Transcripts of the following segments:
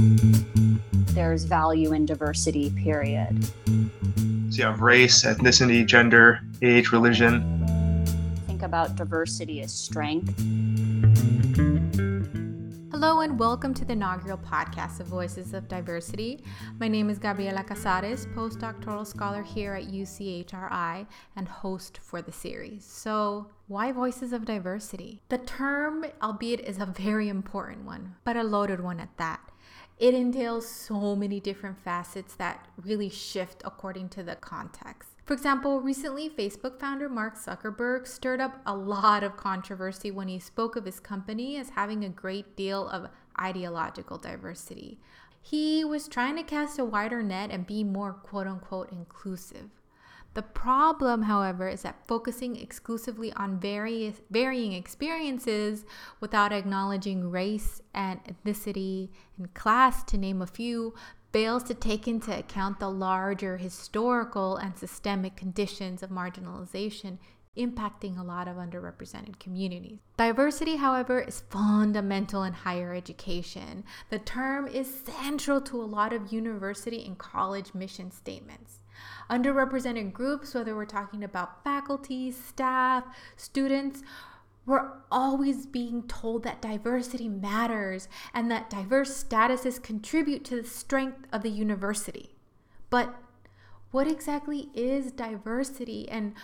There's value in diversity, period. So you have race, ethnicity, gender, age, religion. Think about diversity as strength. Hello and welcome to the inaugural podcast of Voices of Diversity. My name is Gabriela Casares, postdoctoral scholar here at UCHRI and host for the series. So, why Voices of Diversity? The term, albeit, is a very important one, but a loaded one at that. It entails so many different facets that really shift according to the context. For example, recently Facebook founder Mark Zuckerberg stirred up a lot of controversy when he spoke of his company as having a great deal of ideological diversity. He was trying to cast a wider net and be more quote unquote inclusive. The problem, however, is that focusing exclusively on various varying experiences without acknowledging race and ethnicity and class, to name a few, fails to take into account the larger historical and systemic conditions of marginalization impacting a lot of underrepresented communities. Diversity, however, is fundamental in higher education. The term is central to a lot of university and college mission statements. Underrepresented groups, whether we're talking about faculty, staff, students, we're always being told that diversity matters and that diverse statuses contribute to the strength of the university. But what exactly is diversity? And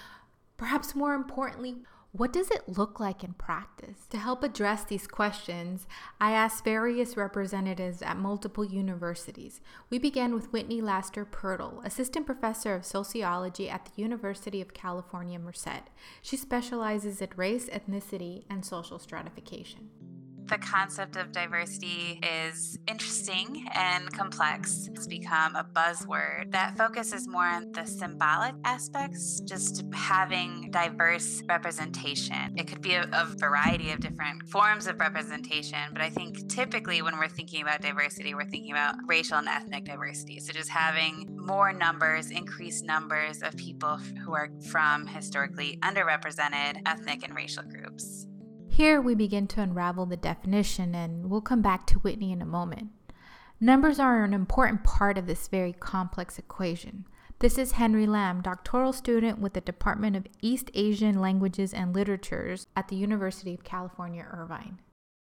perhaps more importantly, what does it look like in practice? To help address these questions, I asked various representatives at multiple universities. We began with Whitney Laster Pirtle, Assistant Professor of Sociology at the University of California, Merced. She specializes in race, ethnicity, and social stratification the concept of diversity is interesting and complex. It's become a buzzword that focuses more on the symbolic aspects, just having diverse representation. It could be a, a, variety of different forms of representation, but I think typically when we're thinking about diversity, we're thinking about racial and ethnic diversity. So just having more numbers, increased numbers of people who are from historically underrepresented ethnic and racial groups. Here we begin to unravel the definition, and we'll come back to Whitney in a moment. Numbers are an important part of this very complex equation. This is Henry Lam, doctoral student with the Department of East Asian Languages and Literatures at the University of California, Irvine.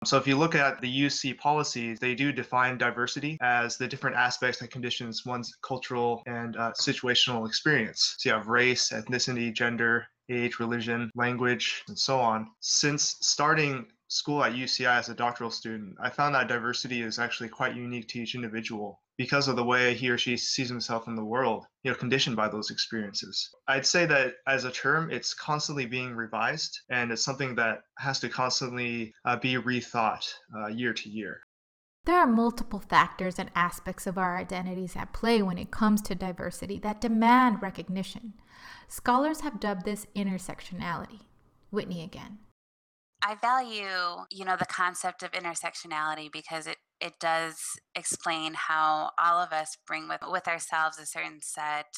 So, if you look at the UC policies, they do define diversity as the different aspects and conditions one's cultural and uh, situational experience. So, you have race, ethnicity, gender, age, religion, language, and so on. Since starting school at UCI as a doctoral student, I found that diversity is actually quite unique to each individual because of the way he or she sees himself in the world, you know, conditioned by those experiences. I'd say that as a term, it's constantly being revised and it's something that has to constantly uh, be rethought uh, year to year. There are multiple factors and aspects of our identities at play when it comes to diversity that demand recognition. Scholars have dubbed this intersectionality. Whitney again. I value, you know, the concept of intersectionality because it it does explain how all of us bring with with ourselves a certain set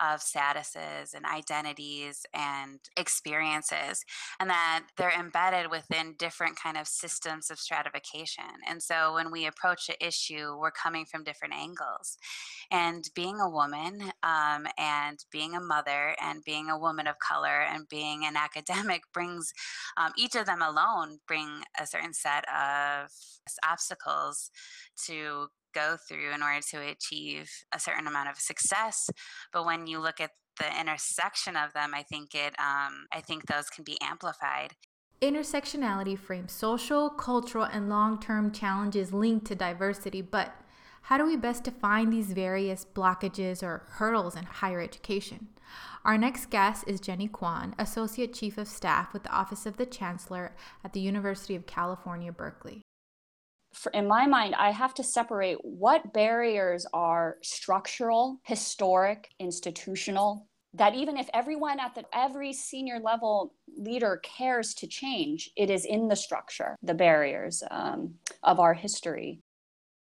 of statuses and identities and experiences and that they're embedded within different kind of systems of stratification. And so when we approach an issue we're coming from different angles. And being a woman um, and being a mother and being a woman of color and being an academic brings um, each of them alone bring a certain set of obstacles to go through in order to achieve a certain amount of success. But when you look at the intersection of them, I think it, um, I think those can be amplified. Intersectionality frames social, cultural, and long term challenges linked to diversity, but how do we best define these various blockages or hurdles in higher education? Our next guest is Jenny Kwan, Associate Chief of Staff with the Office of the Chancellor at the University of California, Berkeley for, in my mind, I have to separate what barriers are structural, historic, institutional, that even if everyone at the every senior level leader cares to change, it is in the structure, the barriers um, of our history.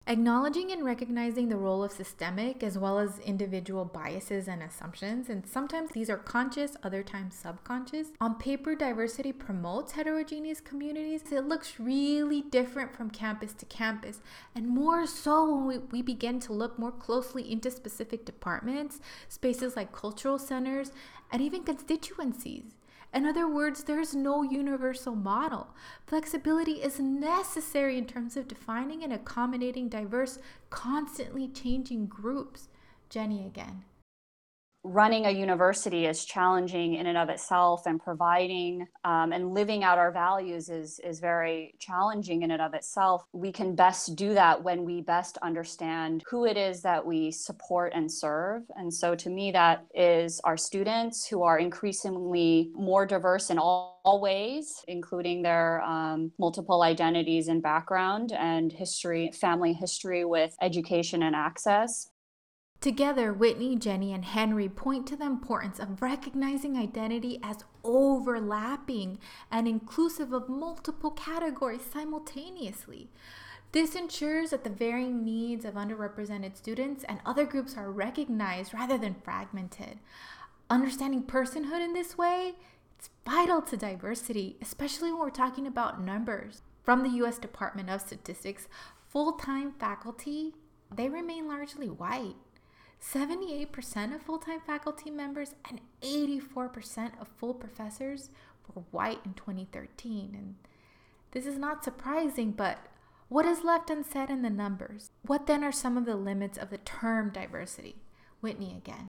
Acknowledging and recognizing the role of systemic as well as individual biases and assumptions, and sometimes these are conscious, other times subconscious. On paper, diversity promotes heterogeneous communities. It looks really different from campus to campus, and more so when we, we begin to look more closely into specific departments, spaces like cultural centers, and even constituencies. In other words, there's no universal model. Flexibility is necessary in terms of defining and accommodating diverse, constantly changing groups. Jenny again running a university is challenging in and of itself and providing um, and living out our values is is very challenging in and of itself. We can best do that when we best understand who it is that we support and serve. And so to me that is our students who are increasingly more diverse in all, ways including their um, multiple identities and background and history family history with education and access Together, Whitney, Jenny, and Henry point to the importance of recognizing identity as overlapping and inclusive of multiple categories simultaneously. This ensures that the varying needs of underrepresented students and other groups are recognized rather than fragmented. Understanding personhood in this way it's vital to diversity, especially when we're talking about numbers. From the US Department of Statistics, full-time faculty, they remain largely white. 78% of full time faculty members and 84% of full professors were white in 2013. And this is not surprising, but what is left unsaid in the numbers? What then are some of the limits of the term diversity? Whitney again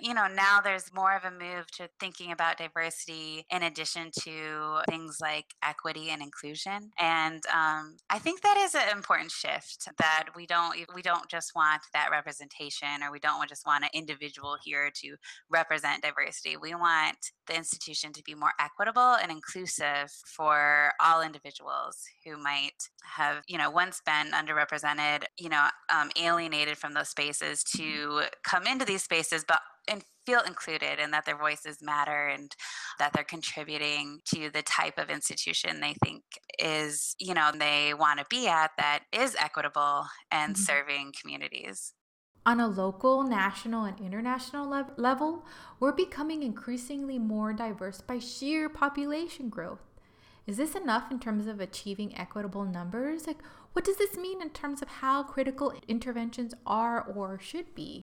you know, now there's more of a move to thinking about diversity in addition to things like equity and inclusion. And um, I think that is an important shift that we don't we don't just want that representation or we don't just want an individual here to represent diversity. We want the institution to be more equitable and inclusive for all individuals who might have, you know, once been underrepresented, you know, um, alienated from those spaces to come into these spaces, but and feel included and that their voices matter and that they're contributing to the type of institution they think is, you know, they want to be at that is equitable and mm-hmm. serving communities. On a local, national, and international le- level, we're becoming increasingly more diverse by sheer population growth. Is this enough in terms of achieving equitable numbers? Like, what does this mean in terms of how critical interventions are or should be?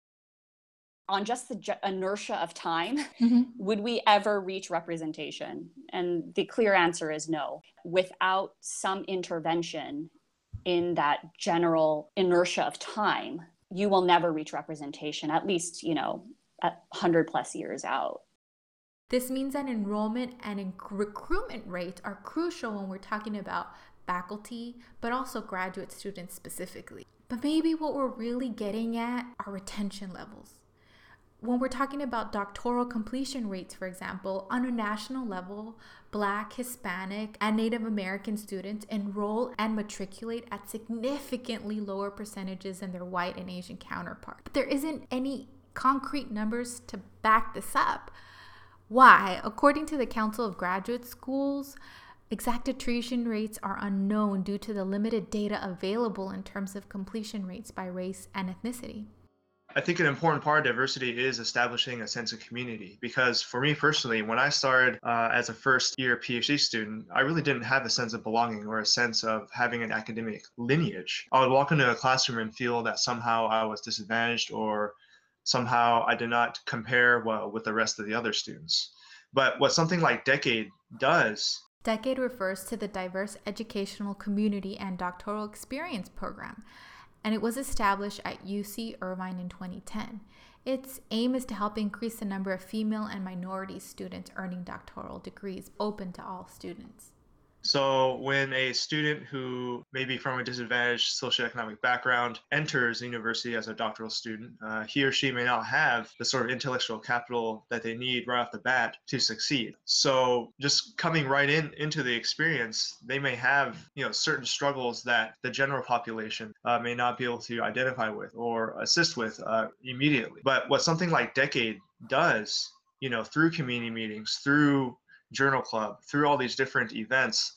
On just the inertia of time, mm-hmm. would we ever reach representation? And the clear answer is no. Without some intervention in that general inertia of time, you will never reach representation, at least, you know, at 100 plus years out. This means that enrollment and recruitment rates are crucial when we're talking about faculty, but also graduate students specifically. But maybe what we're really getting at are retention levels when we're talking about doctoral completion rates, for example, on a national level, Black, Hispanic, and Native American students enroll and matriculate at significantly lower percentages than their white and Asian counterparts. But there isn't any concrete numbers to back this up. Why? According to the Council of Graduate Schools, exact attrition rates are unknown due to the limited data available in terms of completion rates by race and ethnicity. I think an important part of diversity is establishing a sense of community. Because for me personally, when I started uh, as a first year PhD student, I really didn't have a sense of belonging or a sense of having an academic lineage. I would walk into a classroom and feel that somehow I was disadvantaged or somehow I did not compare well with the rest of the other students. But what something like Decade does Decade refers to the Diverse Educational Community and Doctoral Experience Program and it was established at UC Irvine in 2010. Its aim is to help increase the number of female and minority students earning doctoral degrees open to all students. So when a student who may be from a disadvantaged socioeconomic background enters university as a doctoral student, uh, he or she may not have the sort of intellectual capital that they need right off the bat to succeed. So just coming right in into the experience, they may have you know certain struggles that the general population uh, may not be able to identify with or assist with uh, immediately. But what something like Decade does, you know, through community meetings, through journal club through all these different events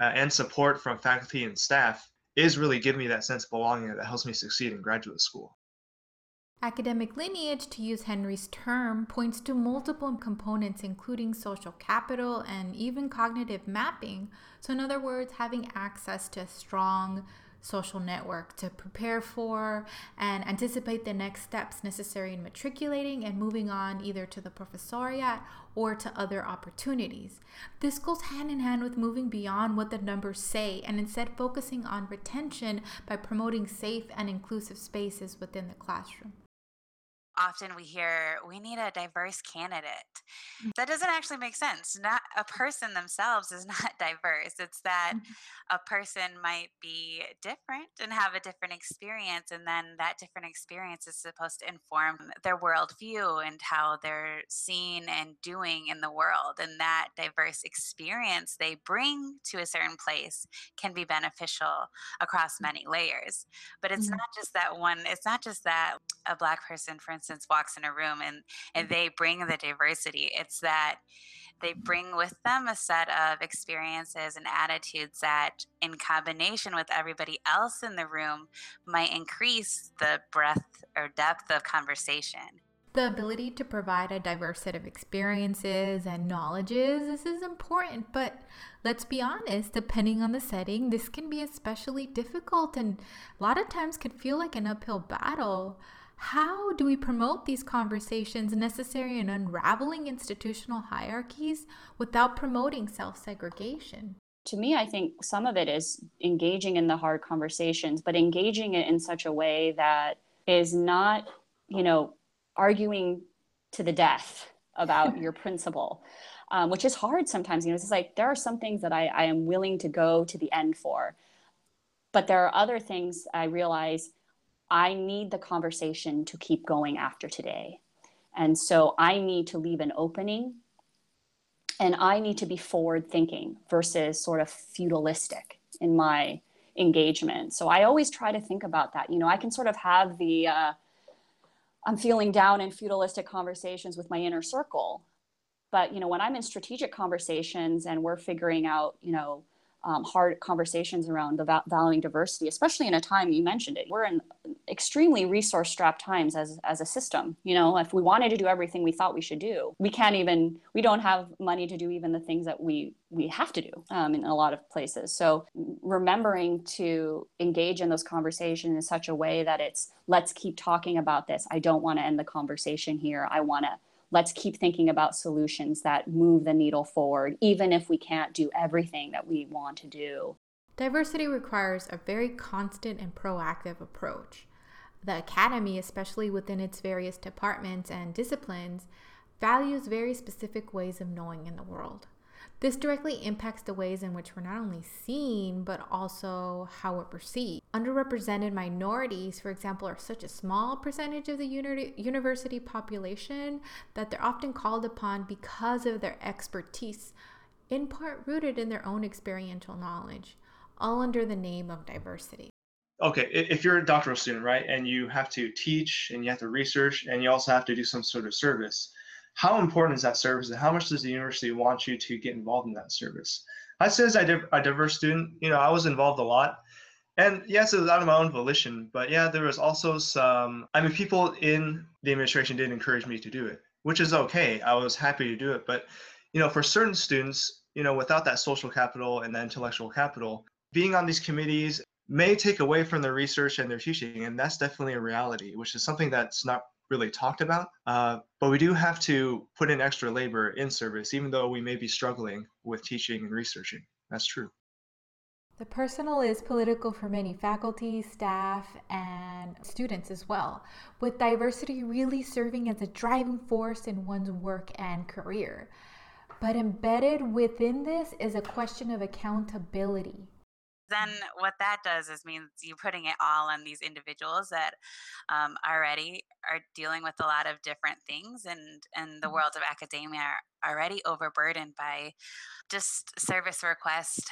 uh, and support from faculty and staff is really giving me that sense of belonging that helps me succeed in graduate school. Academic lineage, to use Henry's term, points to multiple components, including social capital and even cognitive mapping. So, in other words, having access to strong social network to prepare for and anticipate the next steps necessary in matriculating and moving on either to the professoriate or to other opportunities. This goes hand in hand with moving beyond what the numbers say and instead focusing on retention by promoting safe and inclusive spaces within the classroom often we hear we need a diverse candidate. Mm. That doesn't actually make sense. Not a person themselves is not diverse. It's that mm-hmm. a person might be different and have a different experience, and then that different experience is supposed to inform their worldview and how they're seen and doing in the world. And that diverse experience they bring to a certain place can be beneficial across mm. many layers. But it's mm-hmm. not just that one. It's not just that a black person, for instance instance walks in a room and and mm. they bring the diversity. It's that they bring with them a set of experiences and attitudes that in combination with everybody else in the room might increase the breadth or depth of conversation. The ability to provide a diverse set of experiences and knowledges this is important but let's be honest depending on the setting this can be especially difficult and a lot of times can feel like an uphill battle how do we promote these conversations necessary in unraveling institutional hierarchies without promoting self segregation? To me, I think some of it is engaging in the hard conversations, but engaging it in such a way that is not, you know, arguing to the death about your principle. Um, which is hard sometimes. You know, it's like there are some things that I, I am willing to go to the end for, but there are other things I realize I need the conversation to keep going after today. And so I need to leave an opening and I need to be forward thinking versus sort of feudalistic in my engagement. So I always try to think about that. You know, I can sort of have the, uh, I'm feeling down in feudalistic conversations with my inner circle. But, you know, when I'm in strategic conversations and we're figuring out, you know, um, hard conversations around the valuing diversity, especially in a time you mentioned it. We're in extremely resource strapped times as, as a system. You know, if we wanted to do everything we thought we should do, we can't even, we don't have money to do even the things that we, we have to do um, in a lot of places. So remembering to engage in those conversations in such a way that it's, let's keep talking about this. I don't want to end the conversation here. I want to let's keep thinking about solutions that move the needle forward, even if we can't do everything that we want to do. Diversity requires a very constant and proactive approach. The Academy, especially within its various departments and disciplines, values very specific ways of knowing in the world. This directly impacts the ways in which we're not only seen, but also how we're perceived. Underrepresented minorities, for example, are such a small percentage of the uni- university population that they're often called upon because of their expertise, in part rooted in their own experiential knowledge, all under the name of diversity okay if you're a doctoral student right and you have to teach and you have to research and you also have to do some sort of service how important is that service and how much does the university want you to get involved in that service? I said as a diverse student you know i was involved a lot. And yes it was out of my own volition but yeah there was also some i mean people in the administration did encourage me to do it which is okay. I was happy to do it but you know for certain students you know without that social capital and that intellectual capital being on these committees may take away from their research and their teaching and that's definitely a reality which is something that's not really talked about. Uh, but we do have to put in extra labor in service, even though we may be struggling with teaching and researching. That's true. The personal is political for many faculty, staff, and students as well, with diversity really serving as a driving force in one's work and career. But embedded within this is a question of accountability then what that does is means you're putting it all on these individuals that um, already are dealing with a lot of different things and and the mm-hmm. world of academia are already overburdened by just service requests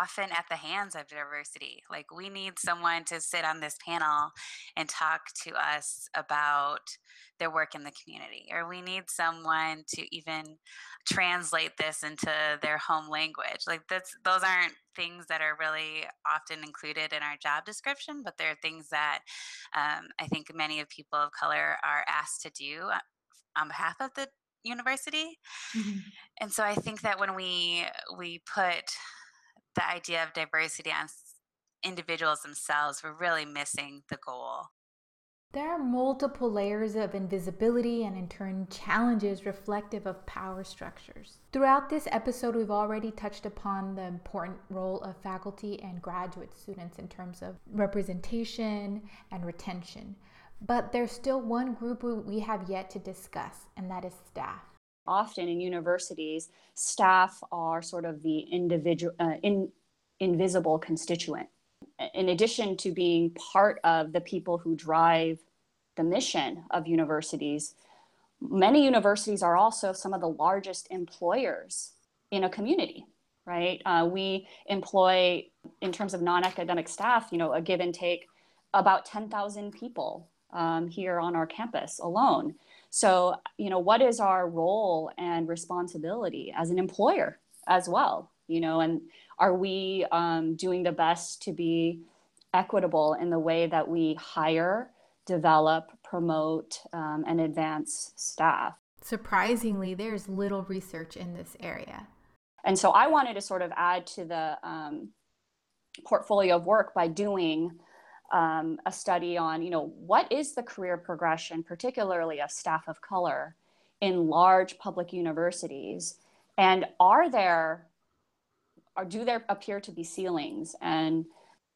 often at the hands of diversity. Like, we need someone to sit on this panel and talk to us about their work in the community, or we need someone to even translate this into their home language. Like, that's those aren't things that are really often included in our job description, but they're things that um, I think many of people of color are asked to do uh, on behalf of the university. Mm-hmm. And so I think that when we we put the idea of diversity on individuals themselves, we're really missing the goal. There are multiple layers of invisibility and in turn challenges reflective of power structures. Throughout this episode, we've already touched upon the important role of faculty and graduate students in terms of representation and retention. But there's still one group we have yet to discuss, and that is staff. Often in universities, staff are sort of the individual, uh, in, invisible constituent. In addition to being part of the people who drive the mission of universities, many universities are also some of the largest employers in a community right uh, we employ in terms of non-academic staff you know a give and take about 10000 people um, here on our campus alone. So, you know, what is our role and responsibility as an employer as well? You know, and are we um, doing the best to be equitable in the way that we hire, develop, promote, um, and advance staff? Surprisingly, there's little research in this area. And so I wanted to sort of add to the um, portfolio of work by doing um, a study on, you know, what is the career progression, particularly of staff of color in large public universities, and are there, or do there appear to be ceilings? And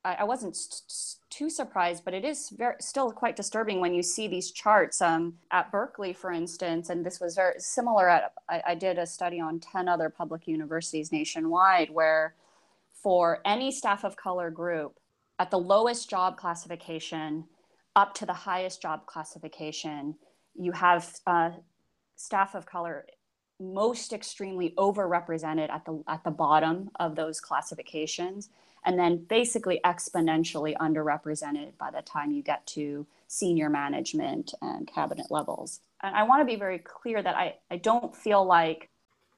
I, I wasn't st- too surprised, but it is very, still quite disturbing when you see these charts um, at Berkeley, for instance. And this was very similar. At I, I did a study on ten other public universities nationwide, where for any staff of color group at the lowest job classification up to the highest job classification, you have uh, staff of color most extremely overrepresented at the at the bottom of those classifications and then basically exponentially underrepresented by the time you get to senior management and cabinet levels. And i want to be very clear that i, I don't feel like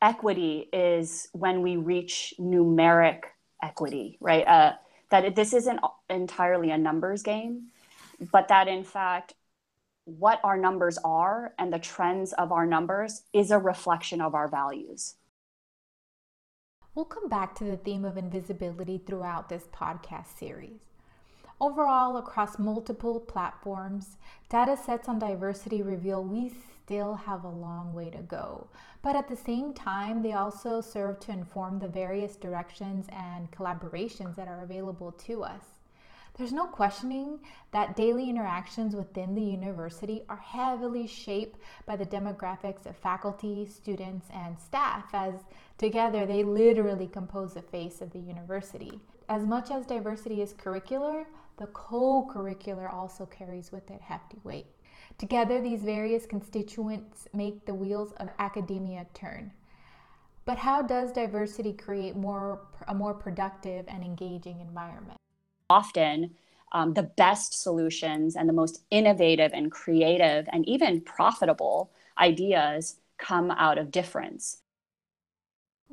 equity is when we reach numeric equity right? Uh, that this isn't entirely a numbers game, but that in fact, what our numbers are and the trends of our numbers is a reflection of our values. We'll come back to the theme of invisibility throughout this podcast series. Overall, across multiple platforms, data sets on diversity reveal we still have a long way to go. But at the same time, they also serve to inform the various directions and collaborations that are available to us. There's no questioning that daily interactions within the university are heavily shaped by the demographics of faculty, students, and staff, as together they literally compose the face of the university. As much as diversity is curricular, the co curricular also carries with it hefty weight. Together, these various constituents make the wheels of academia turn. But how does diversity create more, a more productive and engaging environment? Often, um, the best solutions and the most innovative and creative and even profitable ideas come out of difference.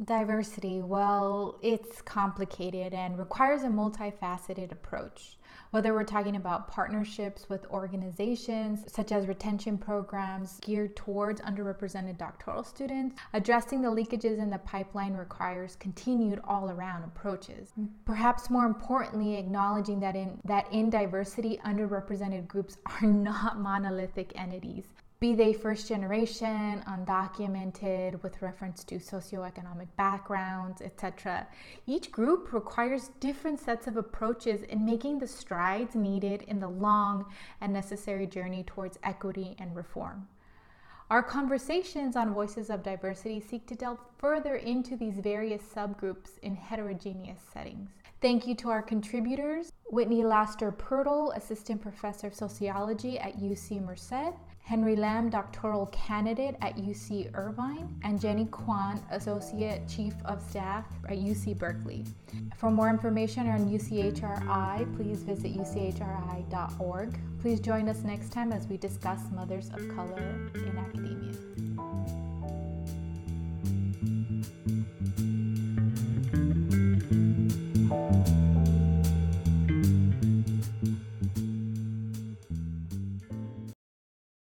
Diversity, well, it's complicated and requires a multifaceted approach. Whether we're talking about partnerships with organizations such as retention programs geared towards underrepresented doctoral students, addressing the leakages in the pipeline requires continued all-around approaches. Perhaps more importantly, acknowledging that in that in diversity, underrepresented groups are not monolithic entities be they first generation, undocumented, with reference to socioeconomic backgrounds, etc. Each group requires different sets of approaches in making the strides needed in the long and necessary journey towards equity and reform. Our conversations on Voices of Diversity seek to delve further into these various subgroups in heterogeneous settings. Thank you to our contributors Whitney Laster Pirtle, Assistant Professor of Sociology at UC Merced, Henry Lam, doctoral candidate at UC Irvine, and Jenny Kwan, Associate Chief of Staff at UC Berkeley. For more information on UCHRI, please visit uchri.org. Please join us next time as we discuss mothers of color in academia.